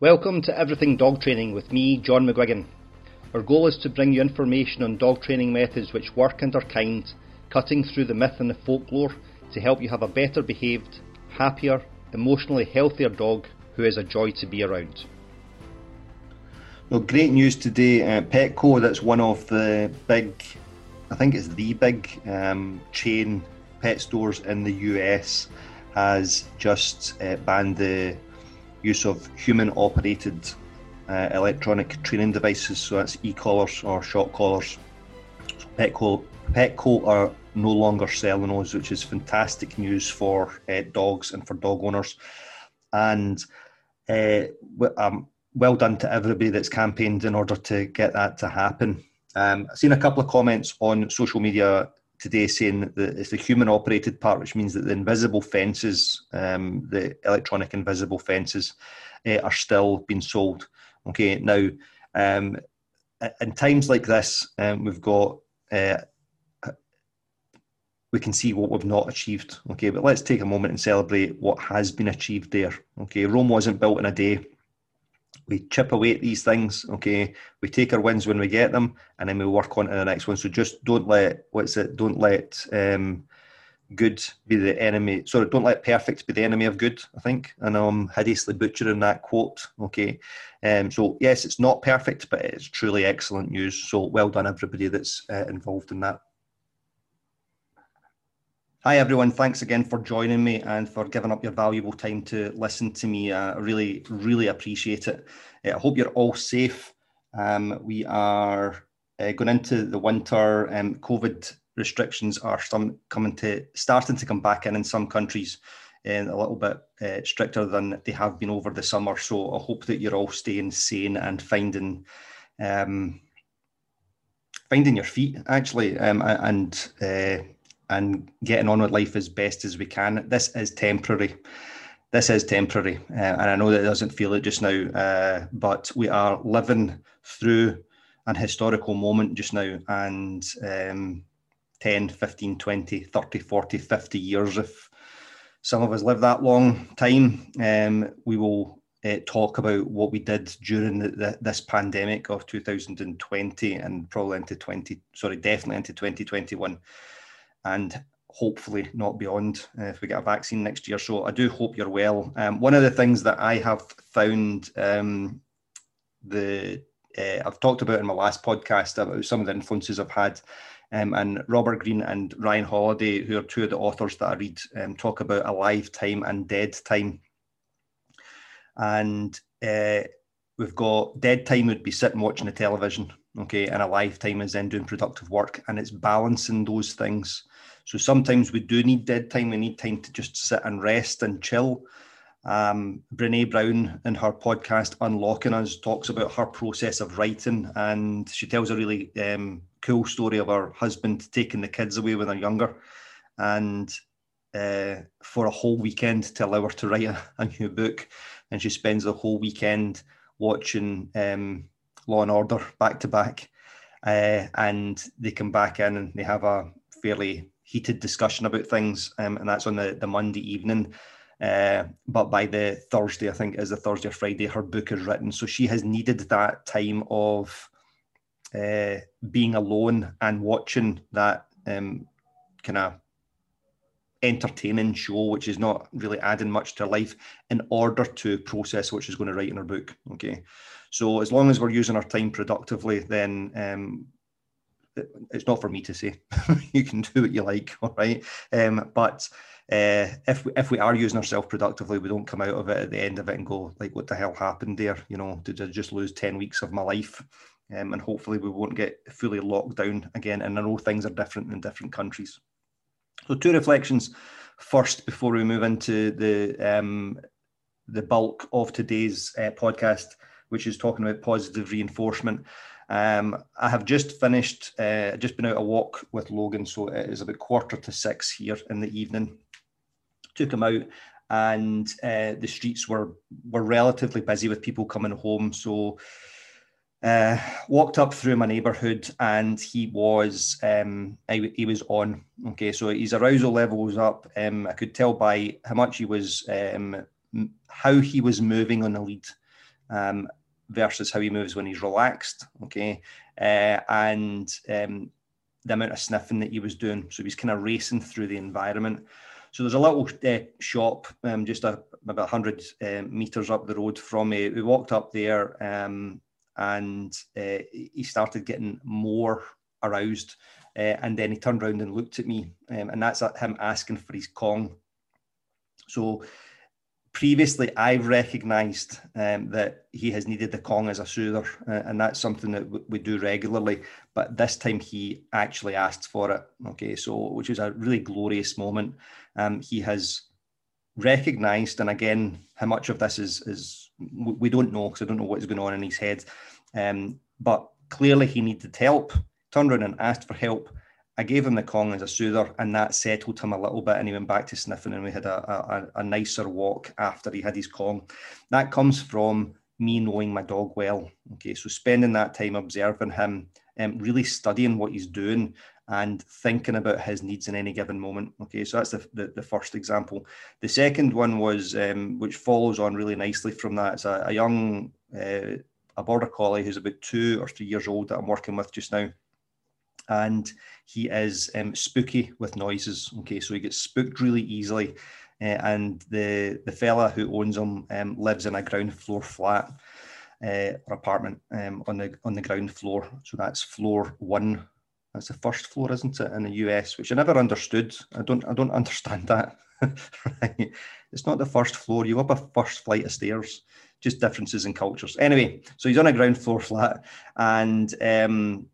Welcome to Everything Dog Training with me, John McGuigan. Our goal is to bring you information on dog training methods which work and are kind, cutting through the myth and the folklore to help you have a better behaved, happier, emotionally healthier dog who is a joy to be around. Well, great news today. Uh, Petco, that's one of the big, I think it's the big um, chain pet stores in the US, has just uh, banned the use of human operated uh, electronic training devices. So that's e collars or shock collars. So Petco, Petco are no longer selling those, which is fantastic news for uh, dogs and for dog owners. And uh, um, well done to everybody that's campaigned in order to get that to happen. Um, I've seen a couple of comments on social media today saying that it's the human operated part, which means that the invisible fences, um, the electronic invisible fences, uh, are still being sold. Okay, now um, in times like this, um, we've got uh, we can see what we've not achieved. Okay, but let's take a moment and celebrate what has been achieved there. Okay, Rome wasn't built in a day we chip away at these things. Okay, we take our wins when we get them, and then we work on to the next one. So just don't let what's it? Don't let um, good be the enemy. Sorry, don't let perfect be the enemy of good. I think, and I'm hideously butchering that quote. Okay, um, so yes, it's not perfect, but it's truly excellent news. So well done, everybody that's uh, involved in that. Hi, everyone. Thanks again for joining me and for giving up your valuable time to listen to me. Uh, I really, really appreciate it. Uh, I hope you're all safe. Um, we are uh, going into the winter. Um, COVID restrictions are some coming to starting to come back in in some countries, and a little bit uh, stricter than they have been over the summer. So I hope that you're all staying sane and finding. Um, finding your feet actually um, and uh, and getting on with life as best as we can. This is temporary. This is temporary. Uh, and I know that it doesn't feel it just now, uh, but we are living through an historical moment just now. And um, 10, 15, 20, 30, 40, 50 years, if some of us live that long time, um, we will uh, talk about what we did during the, the, this pandemic of 2020 and probably into 20, sorry, definitely into 2021 and hopefully not beyond uh, if we get a vaccine next year. So I do hope you're well. Um, one of the things that I have found um, the uh, I've talked about in my last podcast about some of the influences I've had. Um, and Robert Greene and Ryan Holiday, who are two of the authors that I read, um, talk about alive time and dead time. And uh, we've got dead time would be sitting watching the television, okay, and alive time is then doing productive work, and it's balancing those things. So sometimes we do need dead time. We need time to just sit and rest and chill. Um, Brene Brown in her podcast Unlocking Us talks about her process of writing, and she tells a really um, cool story of her husband taking the kids away when they're younger, and uh, for a whole weekend to allow her to write a, a new book, and she spends the whole weekend watching um, Law and Order back to back, uh, and they come back in and they have a fairly heated discussion about things, um, and that's on the, the Monday evening. Uh, but by the Thursday, I think is the Thursday or Friday, her book is written. So she has needed that time of uh, being alone and watching that um, kind of entertaining show, which is not really adding much to her life, in order to process what she's going to write in her book. Okay. So as long as we're using our time productively, then um, it's not for me to say. you can do what you like, all right. Um, but uh, if we, if we are using ourselves productively, we don't come out of it at the end of it and go like, "What the hell happened there?" You know, did I just lose ten weeks of my life? Um, and hopefully, we won't get fully locked down again. And I know things are different in different countries. So, two reflections first before we move into the um, the bulk of today's uh, podcast, which is talking about positive reinforcement. Um, I have just finished, uh, just been out a walk with Logan, so it is about quarter to six here in the evening. Took him out, and uh, the streets were were relatively busy with people coming home. So uh, walked up through my neighbourhood, and he was um, he, was on. Okay, so his arousal level was up. Um, I could tell by how much he was, um, how he was moving on the lead um, versus how he moves when he's relaxed. Okay, uh, and um, the amount of sniffing that he was doing. So he's kind of racing through the environment. So there's a little uh, shop um, just a, about 100 uh, meters up the road from me. We walked up there um, and uh, he started getting more aroused. Uh, and then he turned around and looked at me, um, and that's him asking for his Kong. So previously I've recognised um, that he has needed the Kong as a soother, uh, and that's something that w- we do regularly. But this time he actually asked for it. Okay, so which was a really glorious moment. Um, he has recognised, and again, how much of this is is we don't know because I don't know what is going on in his head. Um, but clearly he needed help. Turned around and asked for help I gave him the Kong as a soother, and that settled him a little bit, and he went back to sniffing, and we had a, a, a nicer walk after he had his Kong. That comes from me knowing my dog well. Okay, so spending that time observing him, um, really studying what he's doing, and thinking about his needs in any given moment. Okay, so that's the, the, the first example. The second one was, um, which follows on really nicely from that, it's a, a young, uh, a border collie who's about two or three years old that I'm working with just now and he is um, spooky with noises. Okay, so he gets spooked really easily, uh, and the the fella who owns him um, lives in a ground floor flat uh, or apartment um, on the on the ground floor. So that's floor one. That's the first floor, isn't it, in the US? Which I never understood. I don't I don't understand that. right? It's not the first floor. You up a first flight of stairs. Just differences in cultures. Anyway, so he's on a ground floor flat, and um,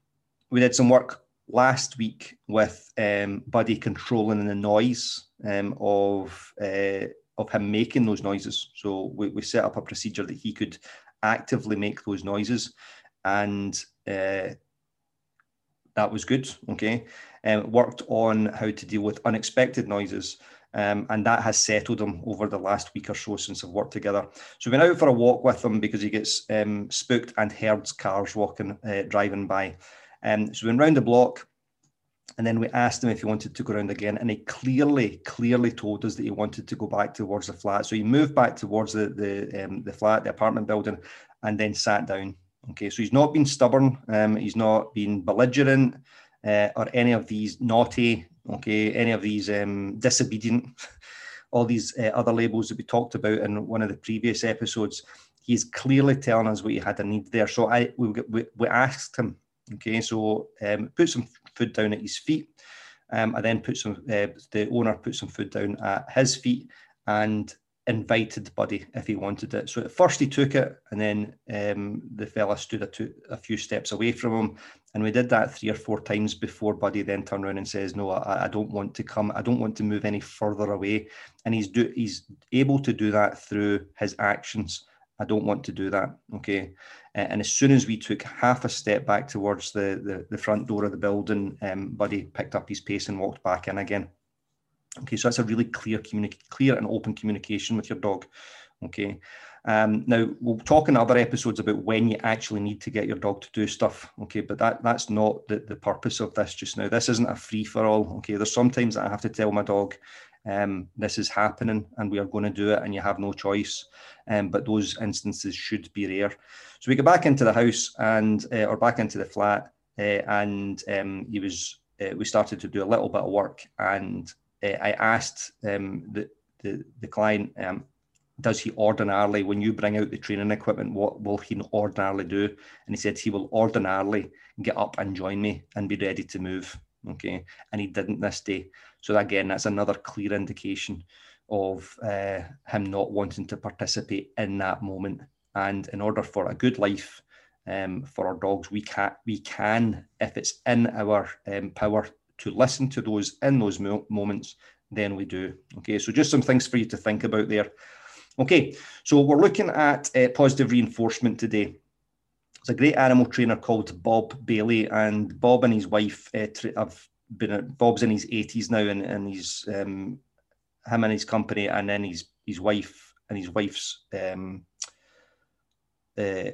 we did some work last week with um, Buddy controlling the noise um, of uh, of him making those noises. So we, we, set up a procedure that he could actively make those noises, and uh, that was good. Okay, um, worked on how to deal with unexpected noises. Um, and that has settled him over the last week or so since I've worked together. So we've been out for a walk with him because he gets um, spooked and heard cars walking, uh, driving by. Um, so we went round the block, and then we asked him if he wanted to go around again, and he clearly, clearly told us that he wanted to go back towards the flat. So he moved back towards the the um, the flat, the apartment building, and then sat down. Okay, so he's not been stubborn. Um, he's not been belligerent uh, or any of these naughty. Okay, any of these um, disobedient. All these uh, other labels that we talked about in one of the previous episodes. He's clearly telling us what he had a need there. So I we, we, we asked him Okay, so um, put some food down at his feet. Um, I then put some, uh, the owner put some food down at his feet and invited Buddy if he wanted it. So at first he took it, and then um, the fella stood a, two, a, few steps away from him, and we did that three or four times before Buddy then turned around and says, "No, I, I don't want to come. I don't want to move any further away." And he's do he's able to do that through his actions. I don't want to do that. Okay. And as soon as we took half a step back towards the, the, the front door of the building, um, Buddy picked up his pace and walked back in again. Okay, so that's a really clear communi- clear and open communication with your dog. Okay. Um, now we'll talk in other episodes about when you actually need to get your dog to do stuff. Okay, but that that's not the, the purpose of this just now. This isn't a free for all. Okay, there's sometimes that I have to tell my dog, um, this is happening and we are going to do it and you have no choice. Um, but those instances should be rare. So we go back into the house and uh, or back into the flat uh, and um, he was uh, we started to do a little bit of work and uh, I asked um, the, the, the client um, does he ordinarily when you bring out the training equipment what will he ordinarily do and he said he will ordinarily get up and join me and be ready to move okay and he didn't this day so again, that's another clear indication of uh, him not wanting to participate in that moment. And in order for a good life um, for our dogs, we can we can, if it's in our um, power to listen to those in those mo- moments, then we do. Okay, so just some things for you to think about there. Okay, so we're looking at uh, positive reinforcement today. It's a great animal trainer called Bob Bailey, and Bob and his wife uh, have been Bob's in his 80s now, and, and he's um, him and his company, and then his his wife and his wife's um, uh,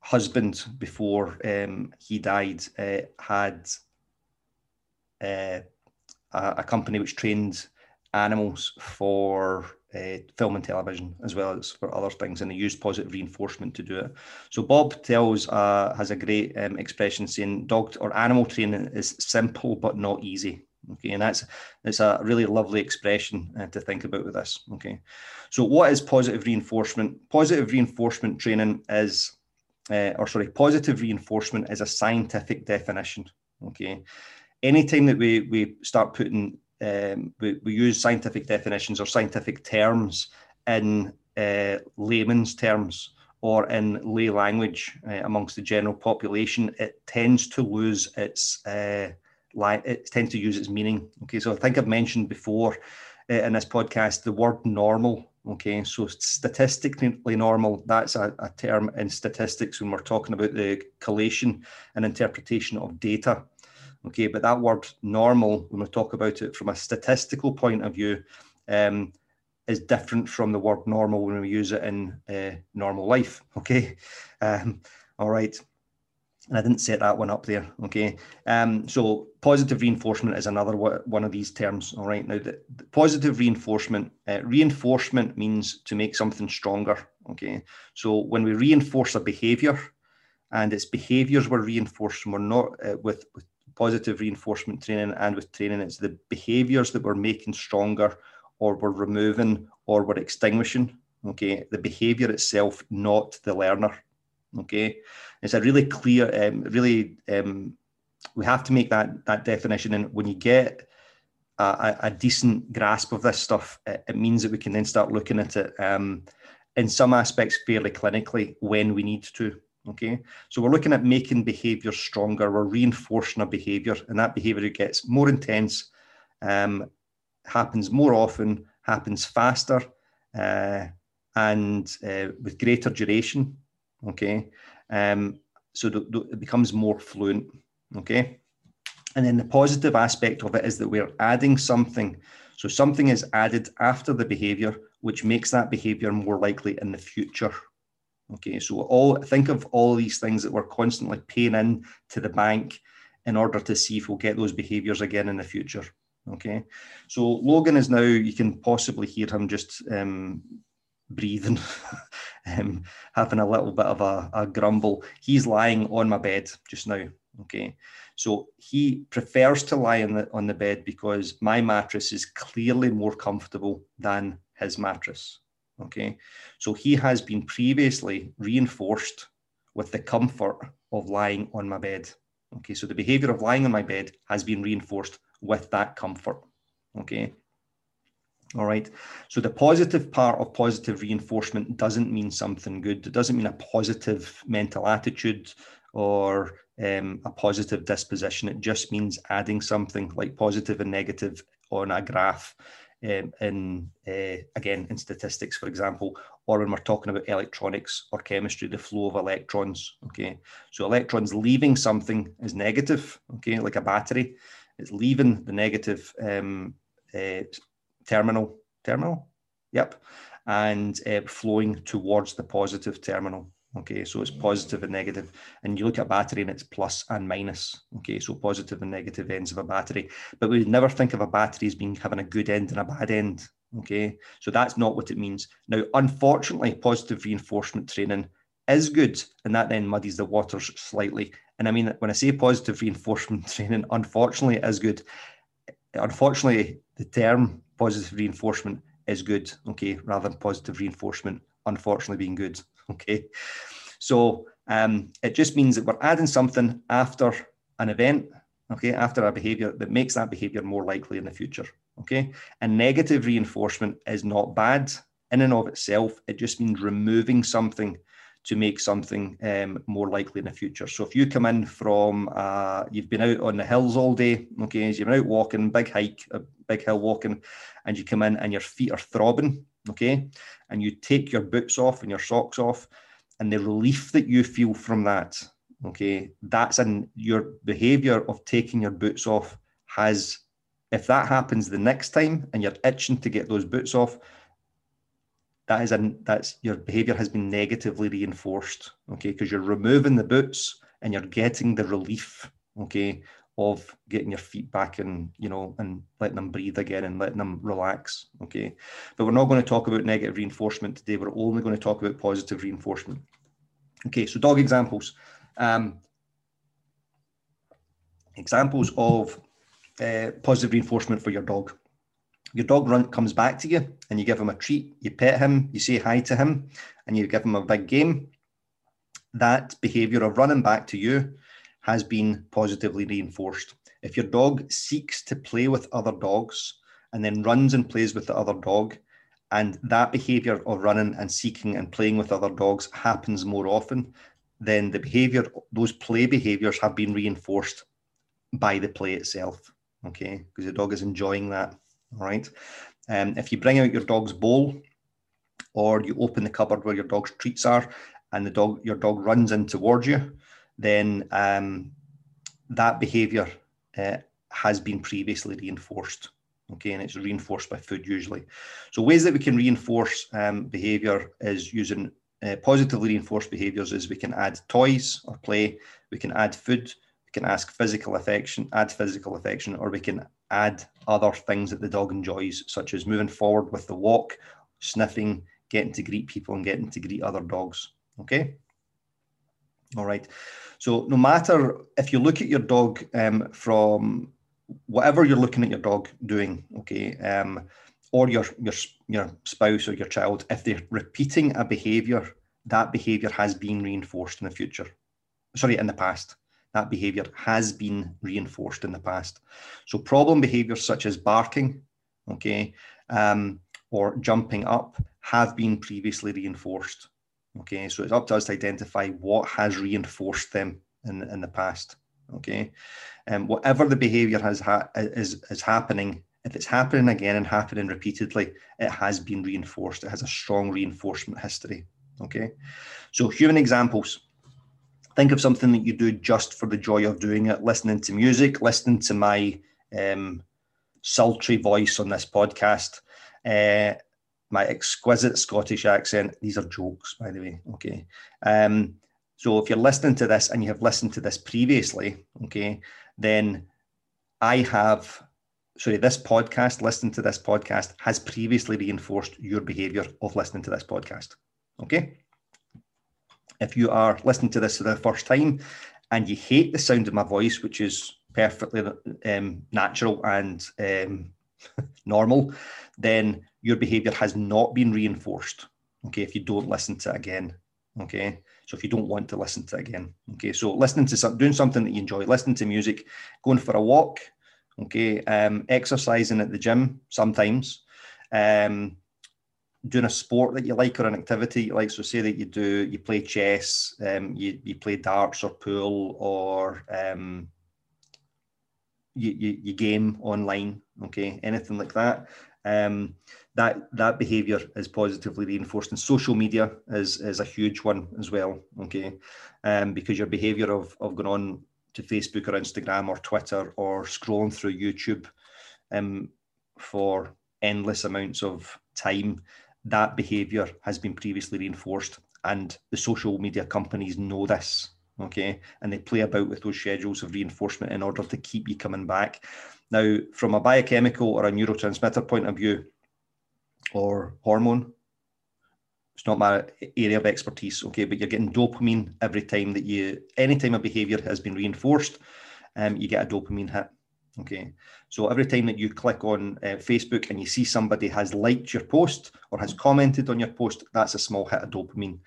husband before um, he died uh, had uh, a, a, company which trained animals for uh, film and television as well as for other things, and they use positive reinforcement to do it. So Bob tells uh, has a great um, expression saying dog or animal training is simple but not easy. Okay, and that's that's a really lovely expression uh, to think about with this. Okay, so what is positive reinforcement? Positive reinforcement training is, uh, or sorry, positive reinforcement is a scientific definition. Okay, anytime that we we start putting um, we, we use scientific definitions or scientific terms in uh, layman's terms or in lay language uh, amongst the general population, it tends to lose its uh, li- it tends to use its meaning. Okay, so I think I've mentioned before uh, in this podcast the word normal. Okay, so statistically normal, that's a, a term in statistics when we're talking about the collation and interpretation of data. Okay, but that word normal, when we talk about it from a statistical point of view, um, is different from the word normal when we use it in uh, normal life. Okay, um, all right. And I didn't set that one up there. Okay, um, so positive reinforcement is another one of these terms. All right, now the, the positive reinforcement, uh, reinforcement means to make something stronger. Okay, so when we reinforce a behavior, and its behaviors were reinforced, and we're not uh, with, with positive reinforcement training and with training, it's the behaviors that we're making stronger or we're removing or we're extinguishing. Okay, the behavior itself, not the learner. Okay, it's a really clear, um, really, um, we have to make that that definition. And when you get a, a decent grasp of this stuff, it, it, means that we can then start looking at it um, in some aspects fairly clinically when we need to. Okay, so we're looking at making behavior stronger. We're reinforcing a behavior, and that behavior gets more intense, um, happens more often, happens faster, uh, and uh, with greater duration. Okay, um, so th- th- it becomes more fluent. Okay, and then the positive aspect of it is that we're adding something. So something is added after the behavior, which makes that behavior more likely in the future. Okay, so all think of all these things that we're constantly paying in to the bank in order to see if we'll get those behaviors again in the future. Okay, so Logan is now, you can possibly hear him just um, breathing, um, having a little bit of a, a grumble. He's lying on my bed just now. Okay, so he prefers to lie on the on the bed because my mattress is clearly more comfortable than his mattress. Okay, so he has been previously reinforced with the comfort of lying on my bed. Okay, so the behavior of lying on my bed has been reinforced with that comfort. Okay. All right. So the positive part of positive reinforcement doesn't mean something good. It doesn't mean a positive mental attitude or um, a positive disposition. It just means adding something like positive and negative on a graph um, in uh, again in statistics, for example, or when we're talking about electronics or chemistry, the flow of electrons. Okay, so electrons leaving something is negative. Okay, like a battery, it's leaving the negative um, uh, terminal. Terminal, yep, and uh, flowing towards the positive terminal. Okay, so it's positive and negative. And you look at a battery and it's plus and minus. Okay, so positive and negative ends of a battery. But we never think of a battery as being having a good end and a bad end. Okay, so that's not what it means. Now, unfortunately, positive reinforcement training is good, and that then muddies the waters slightly. And I mean, when I say positive reinforcement training, unfortunately, is good. Unfortunately, the term positive reinforcement is good, okay, rather than positive reinforcement, unfortunately, being good. Okay. So um, it just means that we're adding something after an event, okay, after a behavior that makes that behavior more likely in the future. Okay. And negative reinforcement is not bad in and of itself. It just means removing something to make something um, more likely in the future. So if you come in from, uh, you've been out on the hills all day, okay, you've been out walking, big hike, a big hill walking, and you come in and your feet are throbbing, okay, and you take your boots off and your socks off, and the relief that you feel from that, okay, that's in your behavior of taking your boots off has, if that happens the next time and you're itching to get those boots off, that is a that's your behavior has been negatively reinforced, okay, because you're removing the boots and you're getting the relief, okay, of getting your feet back and you know and letting them breathe again and letting them relax okay? But we're not going to talk about negative reinforcement today. We're only going to talk about positive reinforcement. Okay so dog examples. Um, examples of uh, positive reinforcement for your dog. Your dog run, comes back to you and you give him a treat you pet him you say hi to him and you give him a big game. That behavior of running back to you has been positively reinforced. If your dog seeks to play with other dogs and then runs and plays with the other dog, and that behavior of running and seeking and playing with other dogs happens more often, then the behavior, those play behaviors have been reinforced by the play itself. Okay, because the dog is enjoying that. All right. Um, if you bring out your dog's bowl or you open the cupboard where your dog's treats are and the dog your dog runs in towards you, then um, that behaviour uh, has been previously reinforced. Okay, and it's reinforced by food usually. So ways that we can reinforce um, behaviour is using uh, positively reinforced behaviours is we can add toys or play, we can add food, we can ask physical affection, add physical affection, or we can add other things that the dog enjoys, such as moving forward with the walk, sniffing, getting to greet people and getting to greet other dogs. Okay. All right. So no matter if you look at your dog um, from whatever you're looking at your dog doing, okay, um, or your your your spouse or your child, if they're repeating a behaviour, that behaviour has been reinforced in the future. Sorry, in the past. That behaviour has been reinforced in the past. So problem behaviours such as barking, okay, um, or jumping up have been previously reinforced. Okay, so it's up to us to identify what has reinforced them in, in the past. Okay, and um, whatever the behavior has ha- is is happening, if it's happening again and happening repeatedly, it has been reinforced. It has a strong reinforcement history. Okay, so human examples. Think of something that you do just for the joy of doing it, listening to music, listening to my um, sultry voice on this podcast. Uh, my exquisite Scottish accent. These are jokes, by the way. Okay. Um, so if you're listening to this and you have listened to this previously, okay, then I have, sorry, this podcast, listening to this podcast has previously reinforced your behavior of listening to this podcast. Okay. If you are listening to this for the first time and you hate the sound of my voice, which is perfectly um, natural and um, normal, then your behavior has not been reinforced. Okay, if you don't listen to it again. Okay, so if you don't want to listen to it again. Okay, so listening to some, doing something that you enjoy, listening to music, going for a walk. Okay, um, exercising at the gym sometimes. Um, doing a sport that you like or an activity you like. So say that you do, you play chess, um, you, you play darts or pool or um, you, you, you game online, okay, anything like that. Um, that that behavior is positively reinforced and social media is is a huge one as well okay? Um, because your behavior of of going on to facebook or instagram or twitter or scrolling through youtube um, for endless amounts of time that behavior has been previously reinforced and the social media companies know this okay and they play about with those schedules of reinforcement in order to keep you coming back now from a biochemical or a neurotransmitter point of view or hormone. It's not my area of expertise, okay, but you're getting dopamine every time that you, any time a behavior has been reinforced, um, you get a dopamine hit. Okay, so every time that you click on uh, Facebook and you see somebody has liked your post or has commented on your post, that's a small hit of dopamine.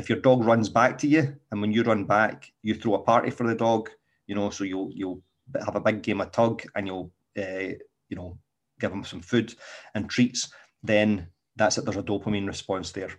If your dog runs back to you, and when you run back, you throw a party for the dog, you know, so you'll you'll have a big game of tug and you'll uh, you know give them some food and treats then that's it. There's a dopamine response there.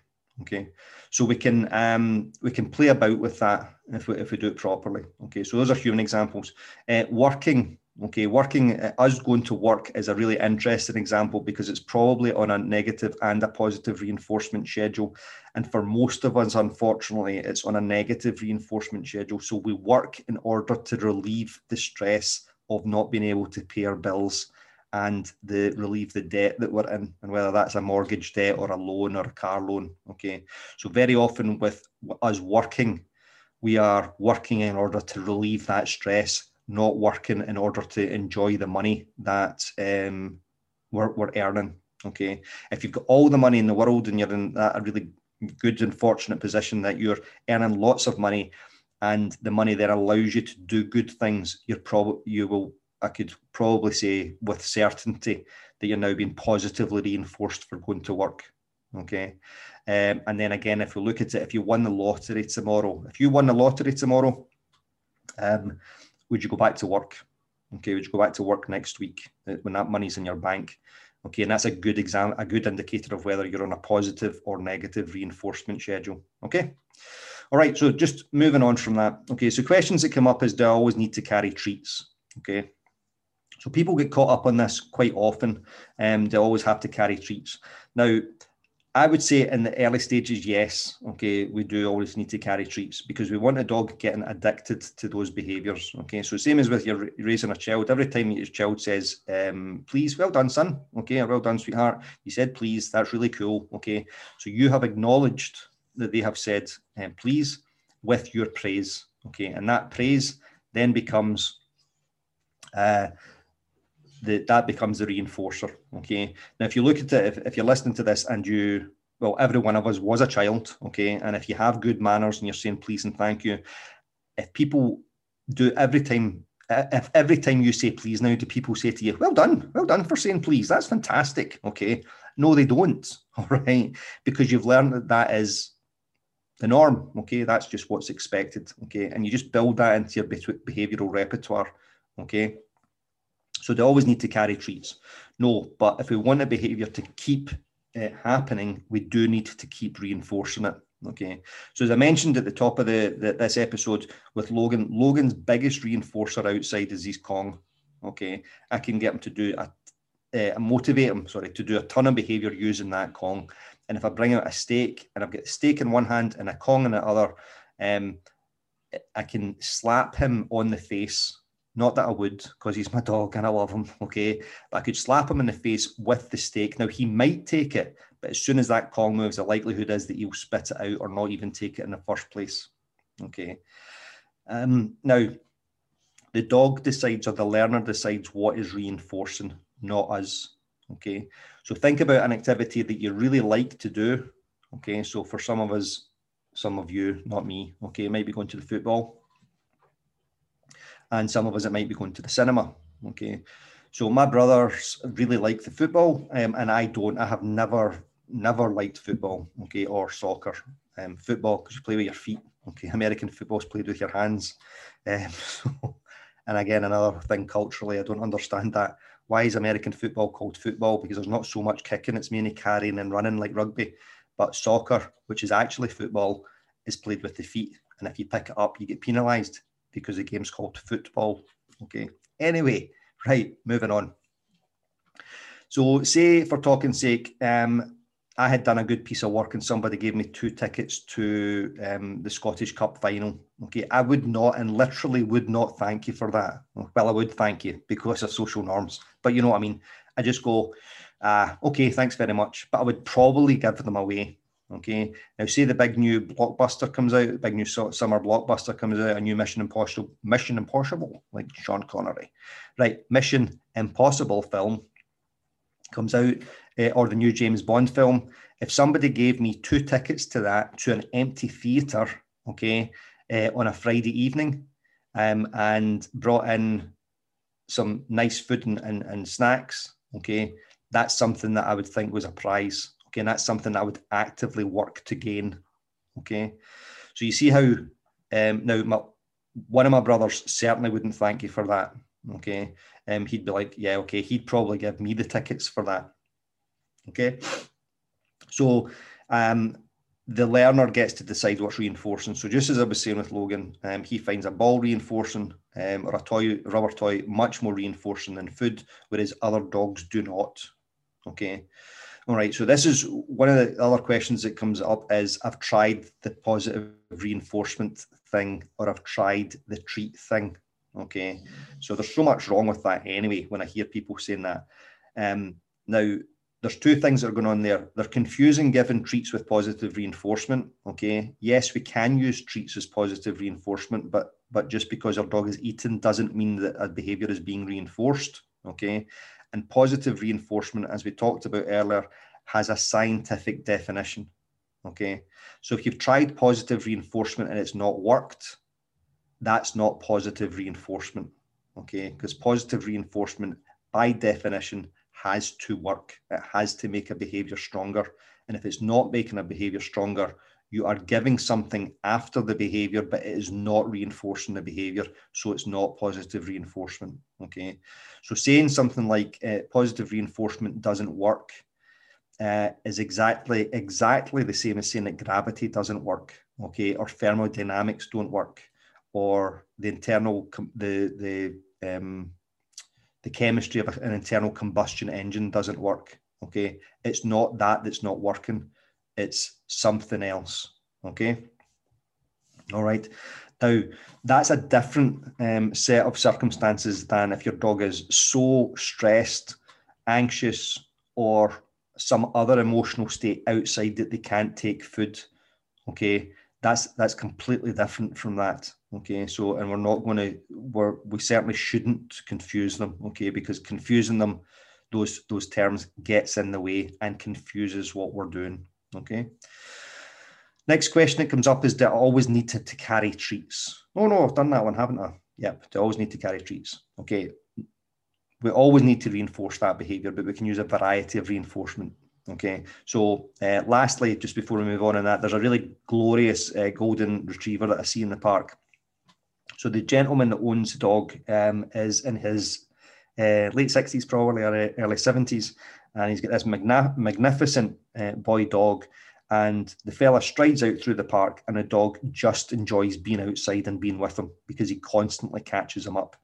Okay, so we can um, we can play about with that if we, if we do it properly. Okay, so those are human examples. Uh, working, okay, working uh, us going to work is a really interesting example because it's probably on a negative and a positive reinforcement schedule, and for most of us, unfortunately, it's on a negative reinforcement schedule. So we work in order to relieve the stress of not being able to pay our bills and the relieve the debt that we're in, and whether that's a mortgage debt or a loan or a car loan. Okay, so very often with us working, we are working in order to relieve that stress not working in order to enjoy the money that um, we're, we're earning. Okay. If you've got all the money in the world and you're in a really good and fortunate position that you're earning lots of money and the money there allows you to do good things, you're probably you will I could probably say with certainty that you're now being positively reinforced for going to work. Okay. Um, and then again, if you look at it, if you won the lottery tomorrow, if you won the lottery tomorrow, um, would you go back to work? Okay, would you go back to work next week uh, when that money's in your bank? Okay, and that's a good exam, a good indicator of whether you're on a positive or negative reinforcement schedule. Okay. All right, so just moving on from that. Okay, so questions that come up is do I always need to carry treats? Okay. So people get caught up on this quite often. Um, they always have to carry treats. Now, I would say in the early stages, yes. Okay, we do always need to carry treats because we want a dog getting addicted to those behaviours. Okay, so same as with your raising a child. Every time your child says, um, "Please, well done, son." Okay, well done, sweetheart. You said please. That's really cool. Okay, so you have acknowledged that they have said um, please with your praise. Okay, and that praise then becomes. Uh, that becomes the reinforcer. Okay. Now, if you look at it, if, if you're listening to this and you, well, every one of us was a child. Okay. And if you have good manners and you're saying please and thank you, if people do every time, if every time you say please now, do people say to you, well done, well done for saying please? That's fantastic. Okay. No, they don't. All right. Because you've learned that that is the norm. Okay. That's just what's expected. Okay. And you just build that into your behavioral repertoire. Okay. So they always need to carry treats. No, but if we want a behavior to keep uh, happening, we do need to keep reinforcing it. Okay. So as I mentioned at the top of the, the this episode with Logan, Logan's biggest reinforcer outside is his Kong. Okay. I can get him to do a uh, motivate him, sorry, to do a ton of behavior using that Kong. And if I bring out a steak and I've got the steak in one hand and a Kong in the other, um, I can slap him on the face not that I would, because he's my dog and I love him. Okay. But I could slap him in the face with the steak. Now he might take it, but as soon as that Kong moves, the likelihood is that he'll spit it out or not even take it in the first place. Okay. Um, now, the dog decides or the learner decides what is reinforcing, not us. Okay. So think about an activity that you really like to do. Okay. So for some of us, some of you, not me, okay, maybe going to the football and some of us it might be going to the cinema. Okay, so my brothers really like the football, um, and I don't. I have never never liked football. Okay, or soccer. Um, football because you play with your feet. Okay, American football's played with your hands. Um, so, and again, another thing culturally, I don't understand that. Why is American football called football? Because there's not so much kicking; it's mainly carrying and running like rugby. But soccer, which is actually football, is played with the feet, and if you pick it up, you get penalised because the game's called football. Okay. Anyway, right, moving on. So, say for talking sake, um, I had done a good piece of work and somebody gave me two tickets to um, the Scottish Cup final. Okay, I would not and literally would not thank you for that. Well, I would thank you because of social norms, but you know what I mean. I just go, uh, okay, thanks very much, but I would probably give them away Okay. Now, say the big new blockbuster comes out, big new summer blockbuster comes out, a new Mission Impossible, Mission Impossible, like Sean Connery, right? Mission Impossible film comes out, uh, or the new James Bond film. If somebody gave me two tickets to that to an empty theatre, okay, uh, on a Friday evening, um, and brought in some nice food and, and, and snacks, okay, that's something that I would think was a prize Okay, and that's something I would actively work to gain. Okay, so you see how um, now my, one of my brothers certainly wouldn't thank you for that. Okay, um, he'd be like, yeah, okay, he'd probably give me the tickets for that. Okay, so um, the learner gets to decide what's reinforcing. So just as I was saying with Logan, um, he finds a ball reinforcing um, or a toy, rubber toy, much more reinforcing than food, whereas other dogs do not. Okay. All right. So this is one of the other questions that comes up is I've tried the positive reinforcement thing or I've tried the treat thing. Okay. So there's so much wrong with that anyway when I hear people saying that. Um, now, there's two things that are going on there. They're confusing giving treats with positive reinforcement. Okay. Yes, we can use treats as positive reinforcement, but but just because our dog is eaten doesn't mean that a behavior is being reinforced. Okay. And positive reinforcement, as we talked about earlier, has a scientific definition. Okay. So if you've tried positive reinforcement and it's not worked, that's not positive reinforcement. Okay. Because positive reinforcement, by definition, has to work. It has to make a behavior stronger. And if it's not making a behavior stronger, you are giving something after the behavior, but it is not reinforcing the behavior. So it's not positive reinforcement. Okay. So saying something like uh, positive reinforcement doesn't work uh, is exactly exactly the same as saying that gravity doesn't work. Okay. Or thermodynamics don't work, or the internal the the um, the chemistry of an internal combustion engine doesn't work. Okay. It's not that that's not working it's something else. Okay. All right. Now, that's a different um, set of circumstances than if your dog is so stressed, anxious, or some other emotional state outside that they can't take food. Okay. That's that's completely different from that. Okay. So, and we're not going to, we're, we certainly shouldn't confuse them. Okay. Because confusing them, those those terms gets in the way and confuses what we're doing. Okay. Next question that comes up is do I always need to, to carry treats? Oh no, I've done that one, haven't I? Yep, do I always need to carry treats? Okay. We always need to reinforce that behavior, but we can use a variety of reinforcement. Okay. So uh, lastly, just before we move on in that, there's a really glorious uh, golden retriever that I see in the park. So the gentleman that owns the dog um, is in his uh, late 60s, probably early 70s, and he's got this magna- magnificent uh, boy dog. And the fella strides out through the park, and the dog just enjoys being outside and being with him because he constantly catches him up.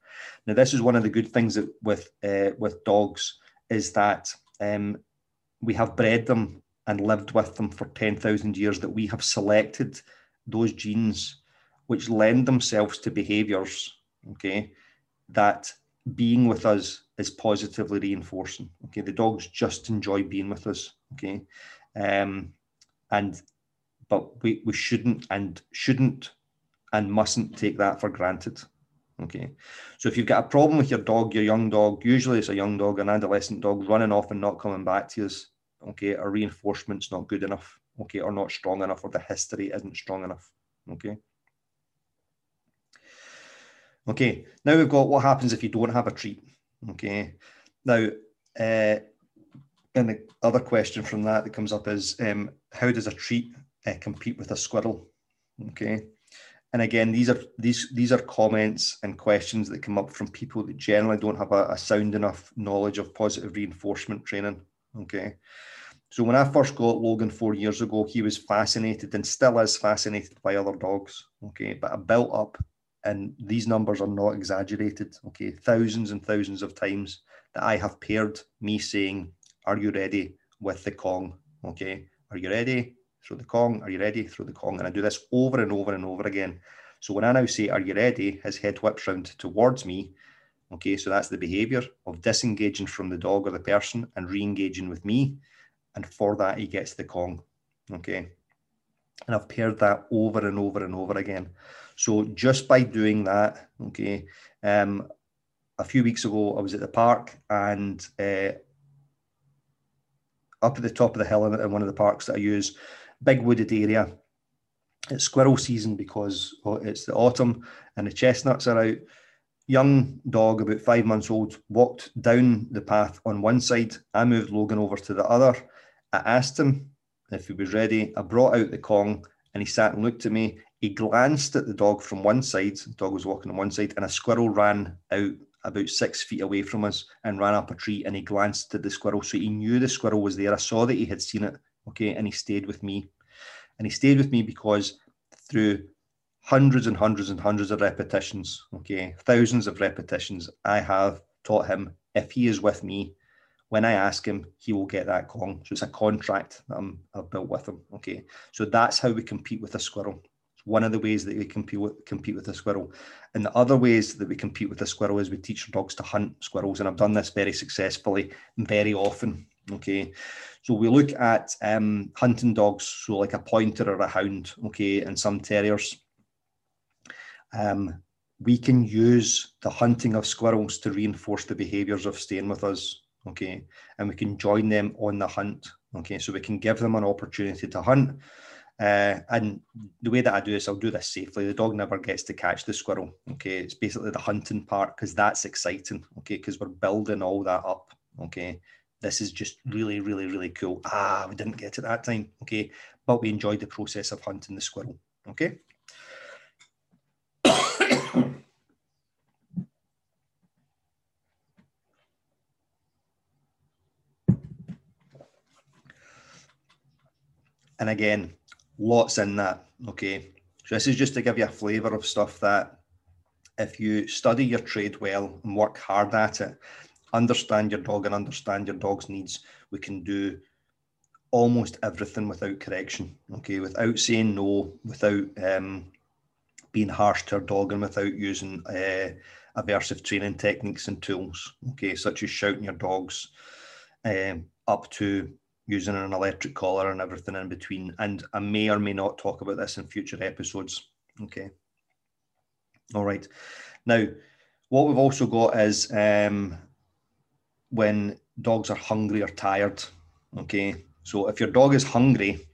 Now, this is one of the good things that with uh, with dogs is that um, we have bred them and lived with them for ten thousand years. That we have selected those genes which lend themselves to behaviours, okay, that being with us is positively reinforcing. Okay, the dogs just enjoy being with us. Okay, um, and but we we shouldn't and shouldn't and mustn't take that for granted. Okay, so if you've got a problem with your dog, your young dog, usually it's a young dog, an adolescent dog running off and not coming back to us. Okay, our reinforcement's not good enough. Okay, or not strong enough, or the history isn't strong enough. Okay. Okay, now we've got what happens if you don't have a treat. Okay, now, uh, and the other question from that that comes up is um, how does a treat uh, compete with a squirrel? Okay, and again, these are these these are comments and questions that come up from people that generally don't have a, a sound enough knowledge of positive reinforcement training. Okay, so when I first got Logan four years ago, he was fascinated and still is fascinated by other dogs. Okay, but I built up and these numbers are not exaggerated, okay, thousands and thousands of times that I have paired me saying, Are you ready with the Kong? Okay, are you ready? Throw the Kong, are you ready? Throw the Kong. And I do this over and over and over again. So when I now say, Are you ready? his head whips round towards me. Okay, so that's the behavior of disengaging from the dog or the person and re engaging with me. And for that, he gets the Kong. Okay. And I've paired that over and over and over again. So just by doing that, okay, um, a few weeks ago I was at the park and uh, up at the top of the hill in one of the parks that I use, big wooded area. It's squirrel season because it's the autumn and the chestnuts are out. Young dog, about five months old, walked down the path on one side. I moved Logan over to the other. I asked him if he was ready. I brought out the Kong and he sat and looked at me. He glanced at the dog from one side, the dog was walking on one side, and a squirrel ran out about six feet away from us and ran up a tree. And he glanced at the squirrel. So he knew the squirrel was there. I saw that he had seen it. Okay. And he stayed with me. And he stayed with me because through hundreds and hundreds and hundreds of repetitions, okay, thousands of repetitions, I have taught him if he is with me, when I ask him, he will get that Kong. So it's a contract that I'm, I've built with him. Okay. So that's how we compete with a squirrel one of the ways that we compete with, compete with a squirrel. And the other ways that we compete with a squirrel is we teach dogs to hunt squirrels. And I've done this very successfully very often. Okay. So we look at um, hunting dogs, so like a pointer or a hound, okay, and some terriers. Um, we can use the hunting of squirrels to reinforce the behaviors of staying with us. Okay. And we can join them on the hunt. Okay. So we can give them an opportunity to hunt. Uh, and the way that I do this, I'll do this safely. The dog never gets to catch the squirrel. Okay. It's basically the hunting part because that's exciting. Okay. Because we're building all that up. Okay. This is just really, really, really cool. Ah, we didn't get it that time. Okay. But we enjoyed the process of hunting the squirrel. Okay. and again, lots in that. Okay. So this is just to give you a flavour of stuff that if you study your trade well and work hard at it, understand your dog and understand your dog's needs, we can do almost everything without correction. Okay, without saying no, without um, being harsh to our dog, and without using uh, aversive training techniques and tools. Okay, such as shouting your dogs um, up to using an electric collar and everything in between. And I may or may not talk about this in future episodes. Okay. All right. Now, what we've also got is um, when dogs are hungry or tired. Okay. So if your dog is hungry,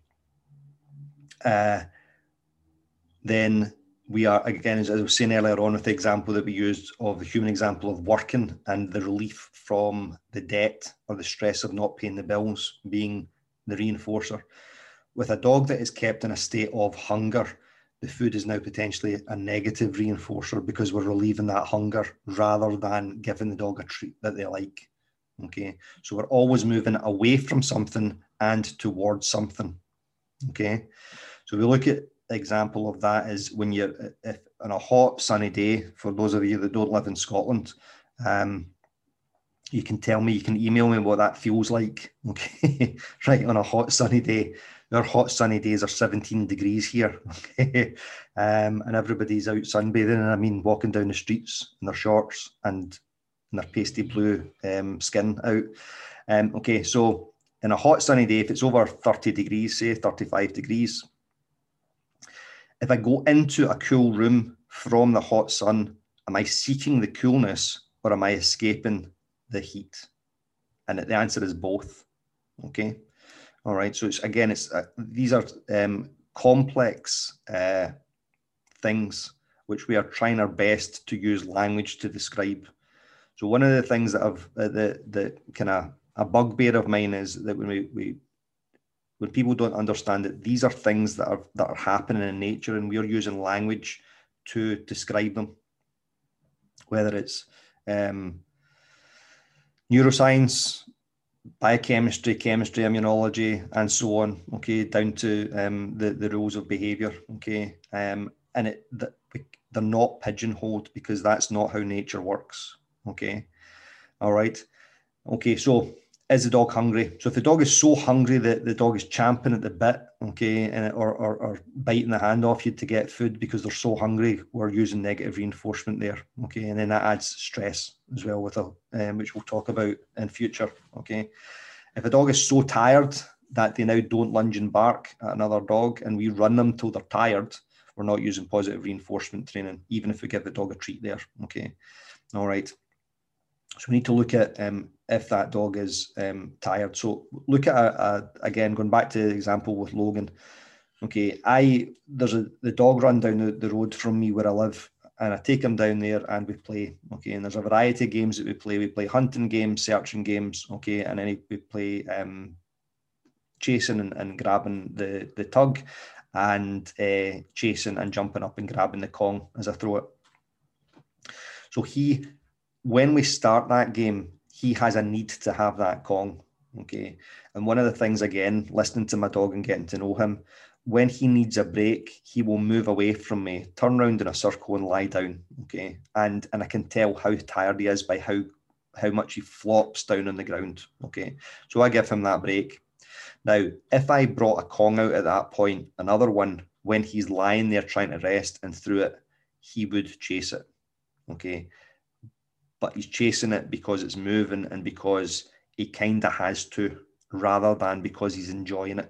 uh, then we are again, as I was saying earlier on, with the example that we used of the human example of working and the relief from the debt or the stress of not paying the bills being the reinforcer. With a dog that is kept in a state of hunger, the food is now potentially a negative reinforcer because we're relieving that hunger rather than giving the dog a treat that they like. Okay, so we're always moving away from something and towards something. Okay, so we look at example of that is when you're if on a hot sunny day for those of you that don't live in Scotland um, you can tell me you can email me what that feels like okay? Right on a hot sunny day. Our hot sunny days are 17 degrees here okay? Um, and everybody's out sunbathing and I mean walking down the streets in their shorts and in their pasty blue um, skin out. Um, okay so in a hot sunny day if it's over 30 degrees say 35 degrees if I go into a cool room from the hot sun, am I seeking the coolness or am I escaping the heat? And the answer is both. Okay. All right. So it's again, it's uh, these are um, complex uh, things which we are trying our best to use language to describe. So one of the things that I've uh, the the kind of a bugbear of mine is that when we, we when people don't understand that these are things that are that are happening in nature and we're using language to describe them. Whether it's um, neuroscience biochemistry chemistry immunology and so on okay down to um, the, the rules of behavior okay um, and it the, they're not pigeonholed because that's not how nature works okay? All right? Okay so is the dog hungry? So if the dog is so hungry that the dog is champing at the bit, okay, and or, or, or biting the hand off you to get food because they're so hungry, we're using negative reinforcement there, okay, and then that adds stress as well with a, um, which we'll talk about in future, okay. If a dog is so tired that they now don't lunge and bark at another dog, and we run them till they're tired, we're not using positive reinforcement training, even if we give the dog a treat there, okay. All right. So we need to look at um, if that dog is um, tired. So look at a, a, again going back to the example with Logan. Okay, I there's a the dog run down the, the road from me where I live, and I take him down there and we play. Okay, and there's a variety of games that we play. We play hunting games, searching games. Okay, and then we play um, chasing and, and grabbing the the tug, and uh, chasing and jumping up and grabbing the Kong as I throw it. So he, when we start that game, he has a need to have that Kong. Okay. And one of the things, again, listening to my dog and getting to know him, when he needs a break, he will move away from me, turn around in a circle and lie down. Okay. And and I can tell how tired he is by how how much he flops down on the ground. Okay. So I give him that break. Now, if I brought a Kong out at that point, another one, when he's lying there trying to rest and through it, he would chase it. Okay but he's chasing it because it's moving and because he kind of has to rather than because he's enjoying it.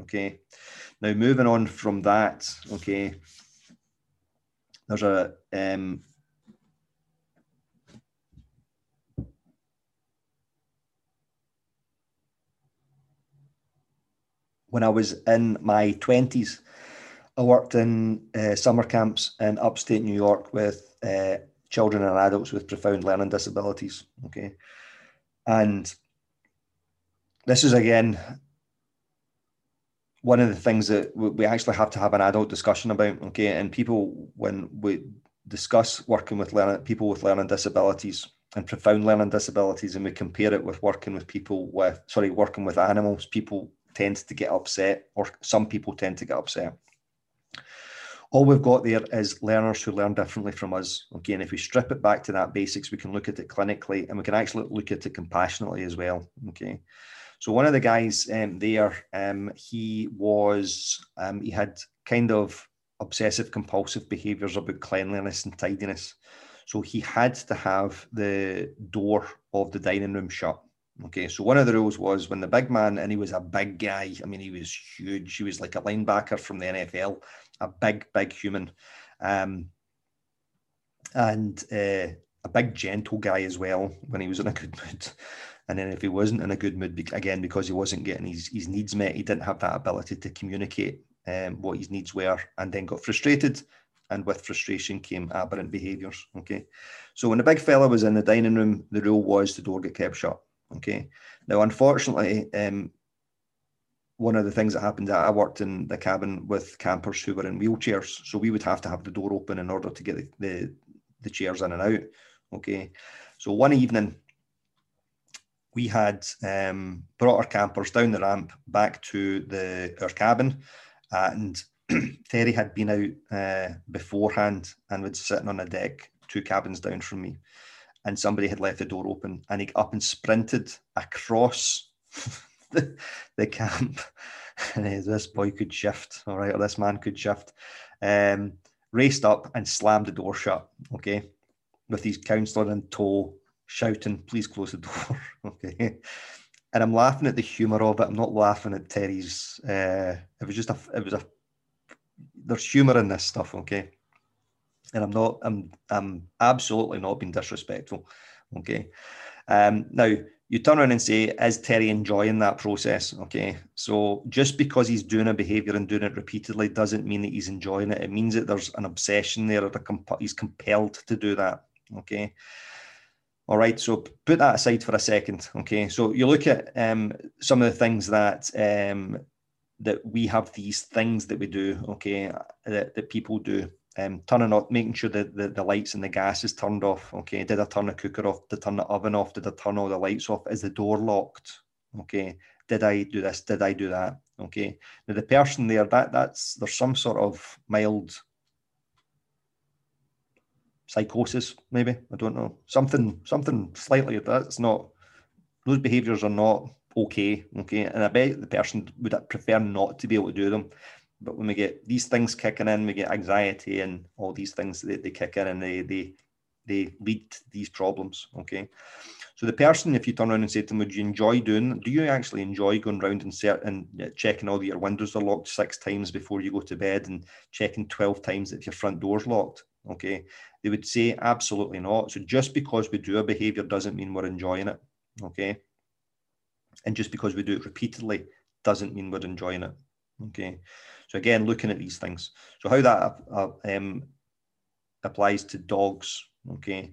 Okay. Now, moving on from that, okay, there's a um, when I was in my 20s, I worked in uh, summer camps in upstate New York with uh, children and adults with profound learning disabilities. Okay. And this is again one of the things that we actually have to have an adult discussion about. Okay. And people, when we discuss working with learning, people with learning disabilities and profound learning disabilities, and we compare it with working with people with, sorry, working with animals, people tend to get upset, or some people tend to get upset. All we've got there is learners who learn differently from us. Okay, and if we strip it back to that basics, we can look at it clinically and we can actually look at it compassionately as well. Okay. So one of the guys um, there, um, he was, um, he had kind of obsessive compulsive behaviors about cleanliness and tidiness. So he had to have the door of the dining room shut. Okay, so one of the rules was when the big man, and he was a big guy, I mean, he was huge. He was like a linebacker from the NFL, a big, big human. Um, and uh, a big, gentle guy as well when he was in a good mood. And then if he wasn't in a good mood, again, because he wasn't getting his, his needs met, he didn't have that ability to communicate um, what his needs were and then got frustrated. And with frustration came aberrant behaviours. Okay. So when the big fella was in the dining room, the rule was the door get kept shut. Okay. Now, unfortunately, um, one of the things that happened, I worked in the cabin with campers who were in wheelchairs, so we would have to have the door open in order to get the, the, the chairs in and out. Okay. So one evening, we had um, brought our campers down the ramp back to the our cabin, and Terry had been out uh, beforehand and was sitting on a deck two cabins down from me and somebody had left the door open and he up and sprinted across the, the camp. And this boy could shift, all right, or this man could shift. Um, raced up and slammed the door shut, okay, with his counselor in tow, shouting, please close the door, okay. And I'm laughing at the humour of it. I'm not laughing at Terry's. Uh, it was just a. It was a. There's humour in this stuff, okay and I'm not, I'm, I'm absolutely not being disrespectful. Okay. Um, now you turn around and say, is Terry enjoying that process? Okay. So just because he's doing a behavior and doing it repeatedly doesn't mean that he's enjoying it. It means that there's an obsession there, comp- he's compelled to do that. Okay. All right, so put that aside for a second. Okay, so you look at um, some of the things that um, that we have these things that we do. Okay, that, that people do um, turning off, making sure that the, the lights and the gas is turned off. Okay, did I turn the cooker off? Did I turn the oven off? Did I turn all the lights off? Is the door locked? Okay, did I do this? Did I do that? Okay, now the person there that that's there's some sort of mild psychosis, maybe I don't know something something slightly that's not those behaviors are not okay. Okay, and I bet the person would prefer not to be able to do them but when we get these things kicking in, we get anxiety and all these things that they kick in and they they they lead to these problems. Okay. So the person, if you turn around and say to them, "Would you enjoy doing? Do you actually enjoy going around and, set, and uh, checking all that your windows are locked six times before you go to bed and checking twelve times if your front door's locked?" Okay, they would say absolutely not. So just because we do a behavior doesn't mean we're enjoying it. Okay, and just because we do it repeatedly doesn't mean we're enjoying it. Okay, so again, looking at these things. So how that uh, um, applies to dogs. Okay,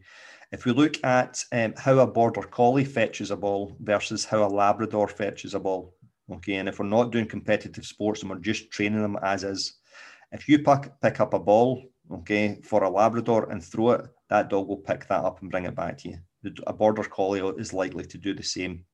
if we look at um, how a border collie fetches a ball versus how a Labrador fetches a ball. Okay, and if we're not doing competitive sports and we're just training them as is, if you pick, pick up a ball, okay, for a Labrador and throw it, that dog will pick that up and bring it back to you. A border collie is likely to do the same.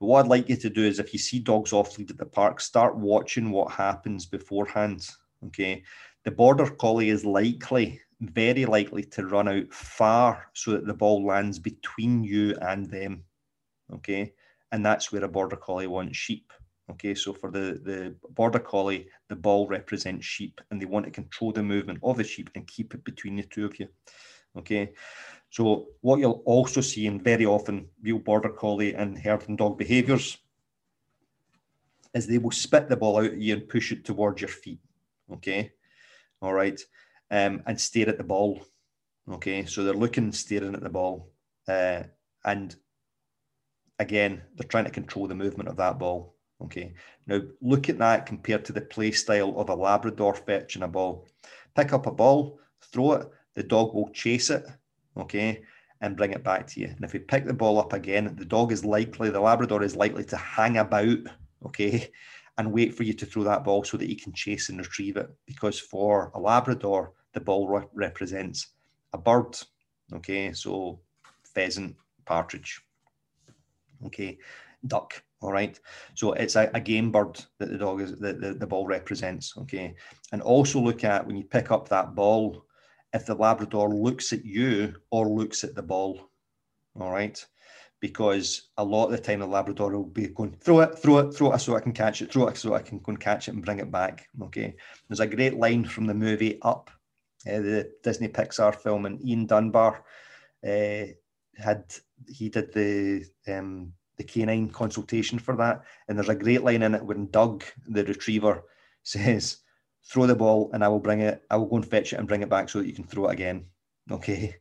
But what I'd like you to do is if you see dogs off lead at the park, start watching what happens beforehand. Okay. The border collie is likely, very likely to run out far so that the ball lands between you and them. Okay. And that's where a border collie wants sheep. Okay, so for the, the border collie, the ball represents sheep and they want to control the movement of the sheep and keep it between the two of you. Okay, so what you'll also see in very often real border collie and herding dog behaviours is they will spit the ball out at you and push it towards your feet. Okay, all right. um, and stare at the ball. Okay, so they're looking, staring at the ball, uh, and again, they're trying to control the movement of that ball. Okay, now look at that compared to the play style of a Labrador fetching a ball. Pick up a ball, throw it, the dog will chase it. Okay, and bring it back to you. And if you pick the ball up again, the dog is likely, the Labrador is likely to hang about, okay, and wait for you to throw that ball so that he can chase and retrieve it. Because for a Labrador, the ball re- represents a bird, okay, so pheasant, partridge, okay, duck. All right. So it's a, a game bird that the dog is that the, the ball represents. Okay. And also look at when you pick up that ball, if the Labrador looks at you or looks at the ball. All right. Because a lot of the time the Labrador will be going, throw it, throw it, throw it so I can catch it, throw it so I can go and catch it and bring it back. Okay. There's a great line from the movie Up, uh, the Disney Pixar film, and Ian Dunbar uh, had, he did the, um, the canine consultation for that. And there's a great line in it when Dug, the retriever, says, throw the ball and I will bring it, I will go and fetch it and bring it back so that you can throw it again. Okay.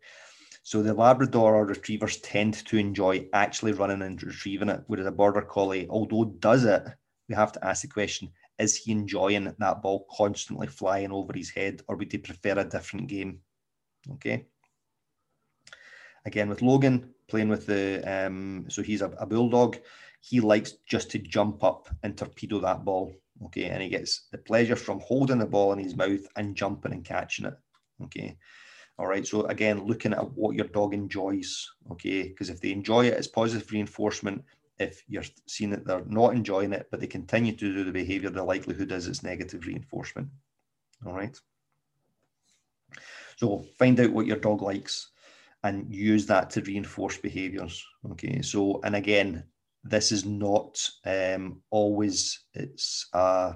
So the Labrador or retrievers tend to enjoy actually running and retrieving it, whereas a border collie, although does it, we have to ask the question, is he enjoying that ball constantly flying over his head, or would he prefer a different game? Okay. Again, with Logan playing with the, um, so he's a, a bulldog, he likes just to jump up and torpedo that ball. Okay, and he gets the pleasure from holding the ball in his mouth and jumping and catching it. Okay. All right. So again, looking at what your dog enjoys. Okay. Because if they enjoy it, it's positive reinforcement. If you're seeing that they're not enjoying it, but they continue to do the behavior, the likelihood is it's negative reinforcement. All right. So find out what your dog likes and use that to reinforce behaviors. Okay. So, and again, this is not um, always it's uh,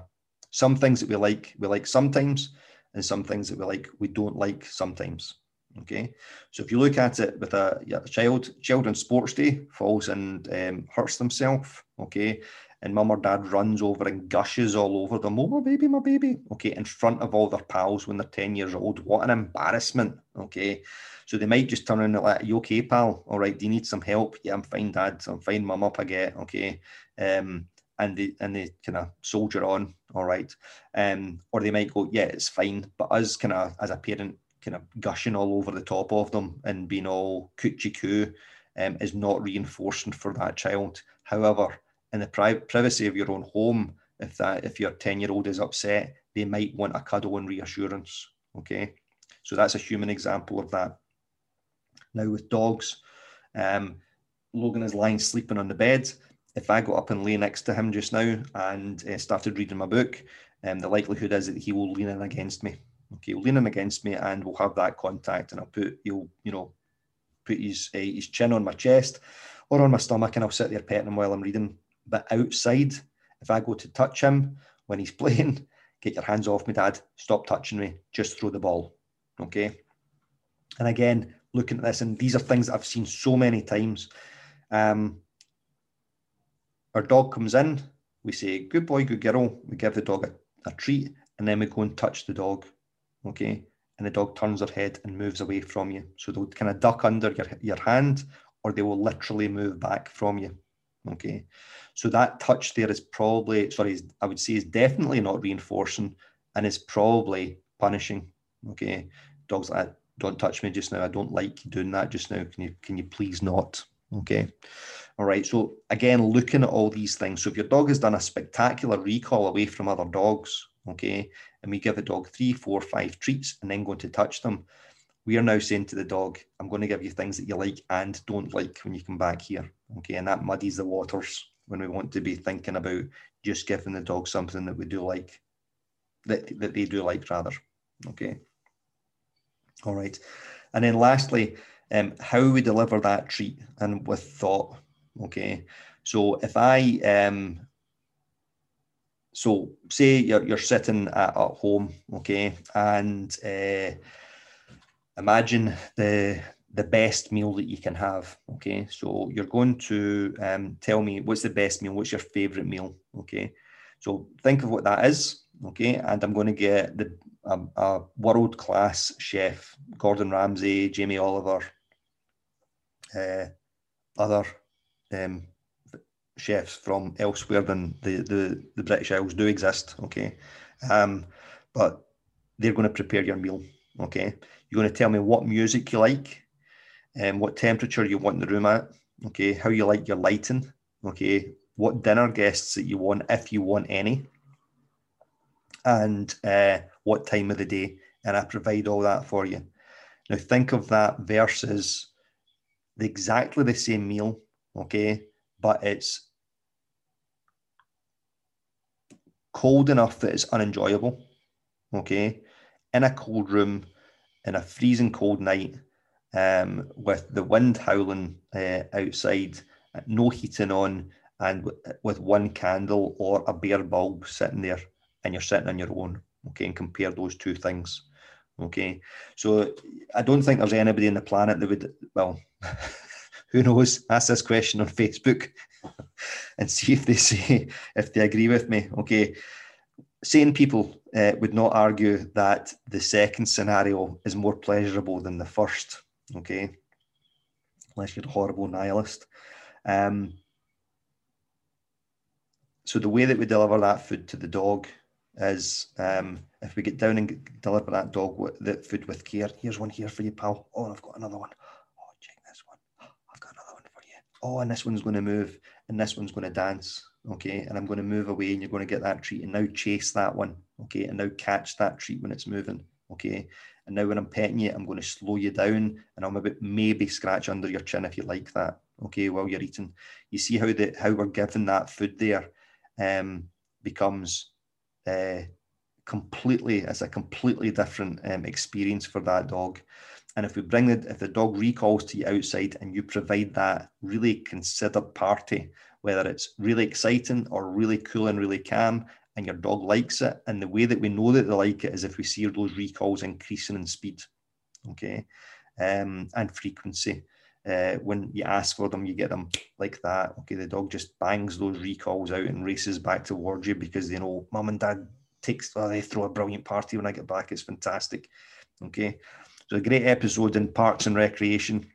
some things that we like we like sometimes and some things that we like we don't like sometimes okay? So if you look at it with a, child child on sports day falls and um, hurts themselves okay and mum or dad runs over and gushes all over them oh my baby my baby okay in front of all their pals when they're 10 years old what an embarrassment okay so they might just turn around and like, you okay, pal? All right, do you need some help? Yeah, I'm fine, dad. I'm fine, mum up I get. Okay. Um, and they and they kind of soldier on, all right. Um, or they might go, yeah, it's fine. But us kind of as a parent, kind of gushing all over the top of them and being all coochie coo um, is not reinforcing for that child. However, in the pri- privacy of your own home, if that if your 10 year old is upset, they might want a cuddle and reassurance. Okay. So that's a human example of that. Now with dogs, um, Logan is lying sleeping on the bed. If I got up and lay next to him just now and uh, started reading my book, um, the likelihood is that he will lean in against me. Okay, he'll lean in against me, and we'll have that contact. And I'll put he'll you know put his uh, his chin on my chest or on my stomach, and I'll sit there petting him while I'm reading. But outside, if I go to touch him when he's playing, get your hands off me, Dad. Stop touching me. Just throw the ball. Okay. And again, looking at this, and these are things that I've seen so many times. Um, our dog comes in, we say, good boy, good girl. We give the dog a, a treat, and then we go and touch the dog. Okay. And the dog turns their head and moves away from you. So they'll kind of duck under your, your hand, or they will literally move back from you. Okay. So that touch there is probably, sorry, I would say is definitely not reinforcing and is probably punishing. Okay. Dogs like don't touch me just now. I don't like you doing that just now. Can you can you please not? Okay. All right. So again, looking at all these things. So if your dog has done a spectacular recall away from other dogs, okay, and we give the dog three, four, five treats and then going to touch them, we are now saying to the dog, I'm going to give you things that you like and don't like when you come back here. Okay. And that muddies the waters when we want to be thinking about just giving the dog something that we do like, that, that they do like rather. Okay. All right. And then lastly, um, how we deliver that treat and with thought. Okay. So if I, um, so say you're, you're sitting at, at home, okay, and uh, imagine the the best meal that you can have. Okay, so you're going to um, tell me what's the best meal, what's your favorite meal. Okay, so think of what that is. Okay, and I'm going to get the a, a world class chef, Gordon Ramsay, Jamie Oliver, uh, other um, chefs from elsewhere than the, the, the British Isles do exist, okay? Um, but they're going to prepare your meal, okay? You're going to tell me what music you like, um, what temperature you want the room at, okay? How you like your lighting, okay? What dinner guests that you want, if you want any, and uh, what time of the day, and I provide all that for you. Now think of that versus the, exactly the same meal, okay, but it's cold enough that it's unenjoyable, okay, in a cold room, in a freezing cold night, um, with the wind howling uh, outside, no heating on, and w- with one candle or a bare bulb sitting there, and you're sitting on your own, okay, and compare those two things. Okay, so I don't think there's anybody on the planet that would, well, who knows? Ask this question on Facebook and see if they say if they agree with me. Okay, sane people uh, would not argue that the second scenario is more pleasurable than the first. Okay, unless you're a horrible nihilist. Um, so the way that we deliver that food to the dog is um, if we get down and deliver that dog with, the food with care. Here's one here for you, pal. Oh, I've got another one. Oh, check this one. I've got another one for you. Oh, and this one's going to move, and this one's going to dance. Okay, and I'm going to move away, and you're going to get that treat, and now chase that one. Okay, and now catch that treat when it's moving. Okay, and now when I'm petting you, I'm going to slow you down, and I'll maybe maybe scratch under your chin if you like that. Okay, while you're eating, you see how the how we're given that food there um, becomes uh, completely it's a completely different um, experience for that dog and if we bring the if the dog recalls to you outside and you provide that really considered party whether it's really exciting or really cool and really calm and your dog likes it and the way that we know that they like it is if we see those recalls increasing in speed okay um, and frequency uh, when you ask for them, you get them like that. Okay, the dog just bangs those recalls out and races back towards you because they know mum and dad takes. Oh, they throw a brilliant party when I get back. It's fantastic. Okay, so a great episode in Parks and Recreation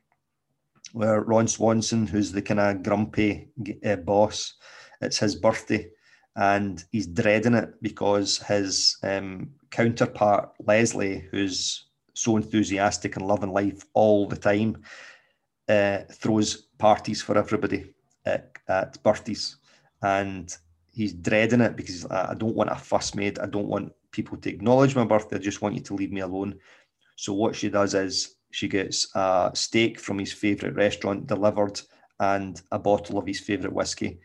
where Ron Swanson, who's the kind of grumpy uh, boss, it's his birthday and he's dreading it because his um, counterpart Leslie, who's so enthusiastic and loving life all the time uh, throws parties for everybody at, at birthdays, and he's dreading it because I don't want a fuss made. I don't want people to acknowledge my birthday. I just want you to leave me alone. So what she does is she gets a steak from his favourite restaurant delivered and a bottle of his favourite whiskey,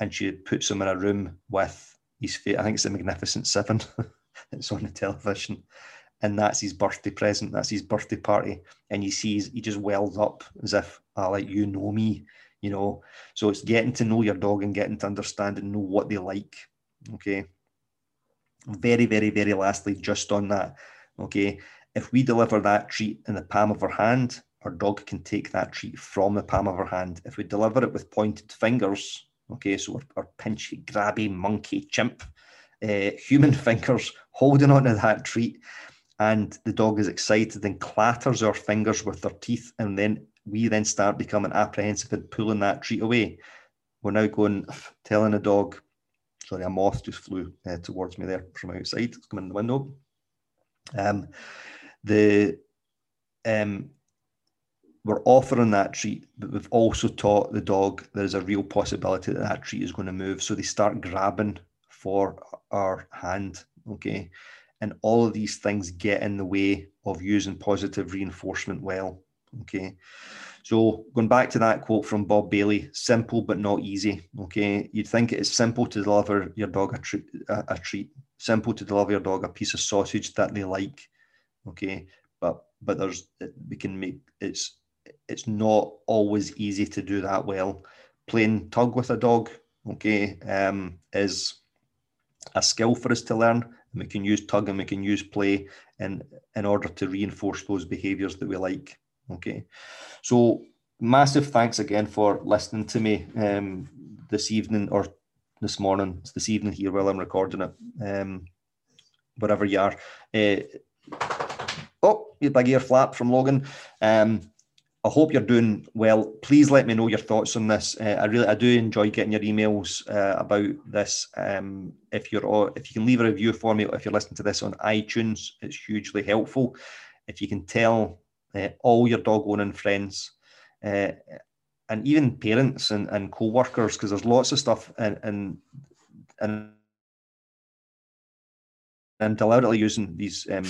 and she puts him in a room with his. Fa- I think it's the Magnificent Seven. it's on the television, and that's his birthday present. That's his birthday party, and he sees he just wells up as if, "I oh, like you know me," you know. So it's getting to know your dog and getting to understand and know what they like. Okay. Very, very, very lastly, just on that. Okay, if we deliver that treat in the palm of our hand, our dog can take that treat from the palm of our hand. If we deliver it with pointed fingers, okay, so our, our pinchy, grabby, monkey, chimp, uh, human fingers holding on to that treat, and the dog is excited and clatters our fingers with their teeth and then we then start becoming apprehensive and pulling that treat away. We're now going telling the dog sorry a moth just flew uh, towards me there from outside. It's coming in the window. Um, the um, we're offering that treat, but we've also taught the dog there's a real possibility that that treat is going to move. So they start grabbing for our hand. Okay. And all of these things get in the way of using positive reinforcement well. Okay. So going back to that quote from Bob Bailey, simple but not easy. Okay. You'd think it is simple to deliver your dog a, treat, a, a treat, simple to deliver your dog a piece of sausage that they like. Okay. But but there's we can make it's it's not always easy to do that well. Playing tug with a dog, okay, um, is a skill for us to learn and we can use tug and we can use play in in order to reinforce those behaviors that we like okay so massive thanks again for listening to me um, this evening or this morning it's this evening here while i'm recording it um, wherever you are. Uh, oh, your big ear flap from Logan. Um, I hope you're doing well. Please let me know your thoughts on this. Uh, I really, I do enjoy getting your emails uh, about this. Um, if you're, if you can leave a review for me, if you're listening to this on iTunes, it's hugely helpful. If you can tell uh, all your dog owning friends, uh, and even parents and, and co-workers, because there's lots of stuff and and and and deliberately using these um,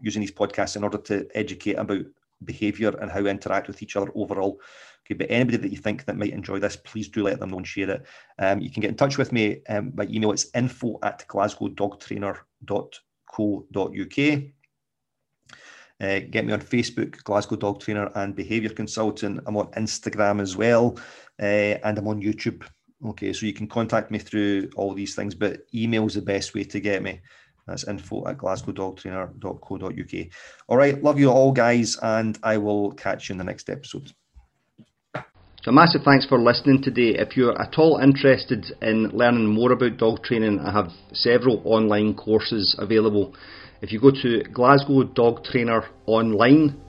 using these podcasts in order to educate about behaviour and how we interact with each other overall. Okay, but anybody that you think that might enjoy this, please do let them know and share it. Um, you can get in touch with me um, by email. It's info at glasgowdogtrainer.co.uk. Uh, get me on Facebook, Glasgow Dog Trainer and Behaviour Consultant. I'm on Instagram as well, uh, and I'm on YouTube. Okay, so you can contact me through all these things, but email is the best way to get me. That's info at glasgowdogtrainer.co.uk. All right, love you all, guys, and I will catch you in the next episode. So, massive thanks for listening today. If you're at all interested in learning more about dog training, I have several online courses available. If you go to Glasgow Dog Trainer Online,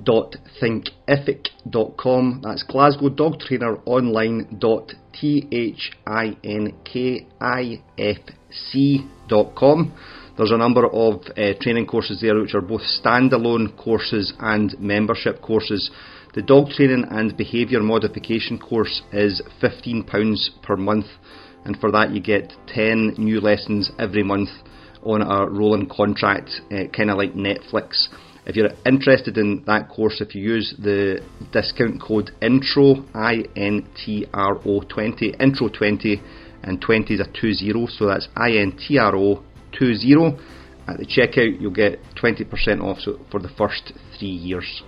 thinkific.com. That's Glasgow Dog Trainer Online dot T H I N K I F C dot com. There's a number of uh, training courses there which are both standalone courses and membership courses. The dog training and behaviour modification course is £15 per month, and for that you get 10 new lessons every month on a rolling contract, uh, kind of like Netflix. If you're interested in that course, if you use the discount code INTRO, I N T R O 20, INTRO 20, and 20 is a 20, so that's I N T R O 20. At the checkout, you'll get 20% off for the first three years.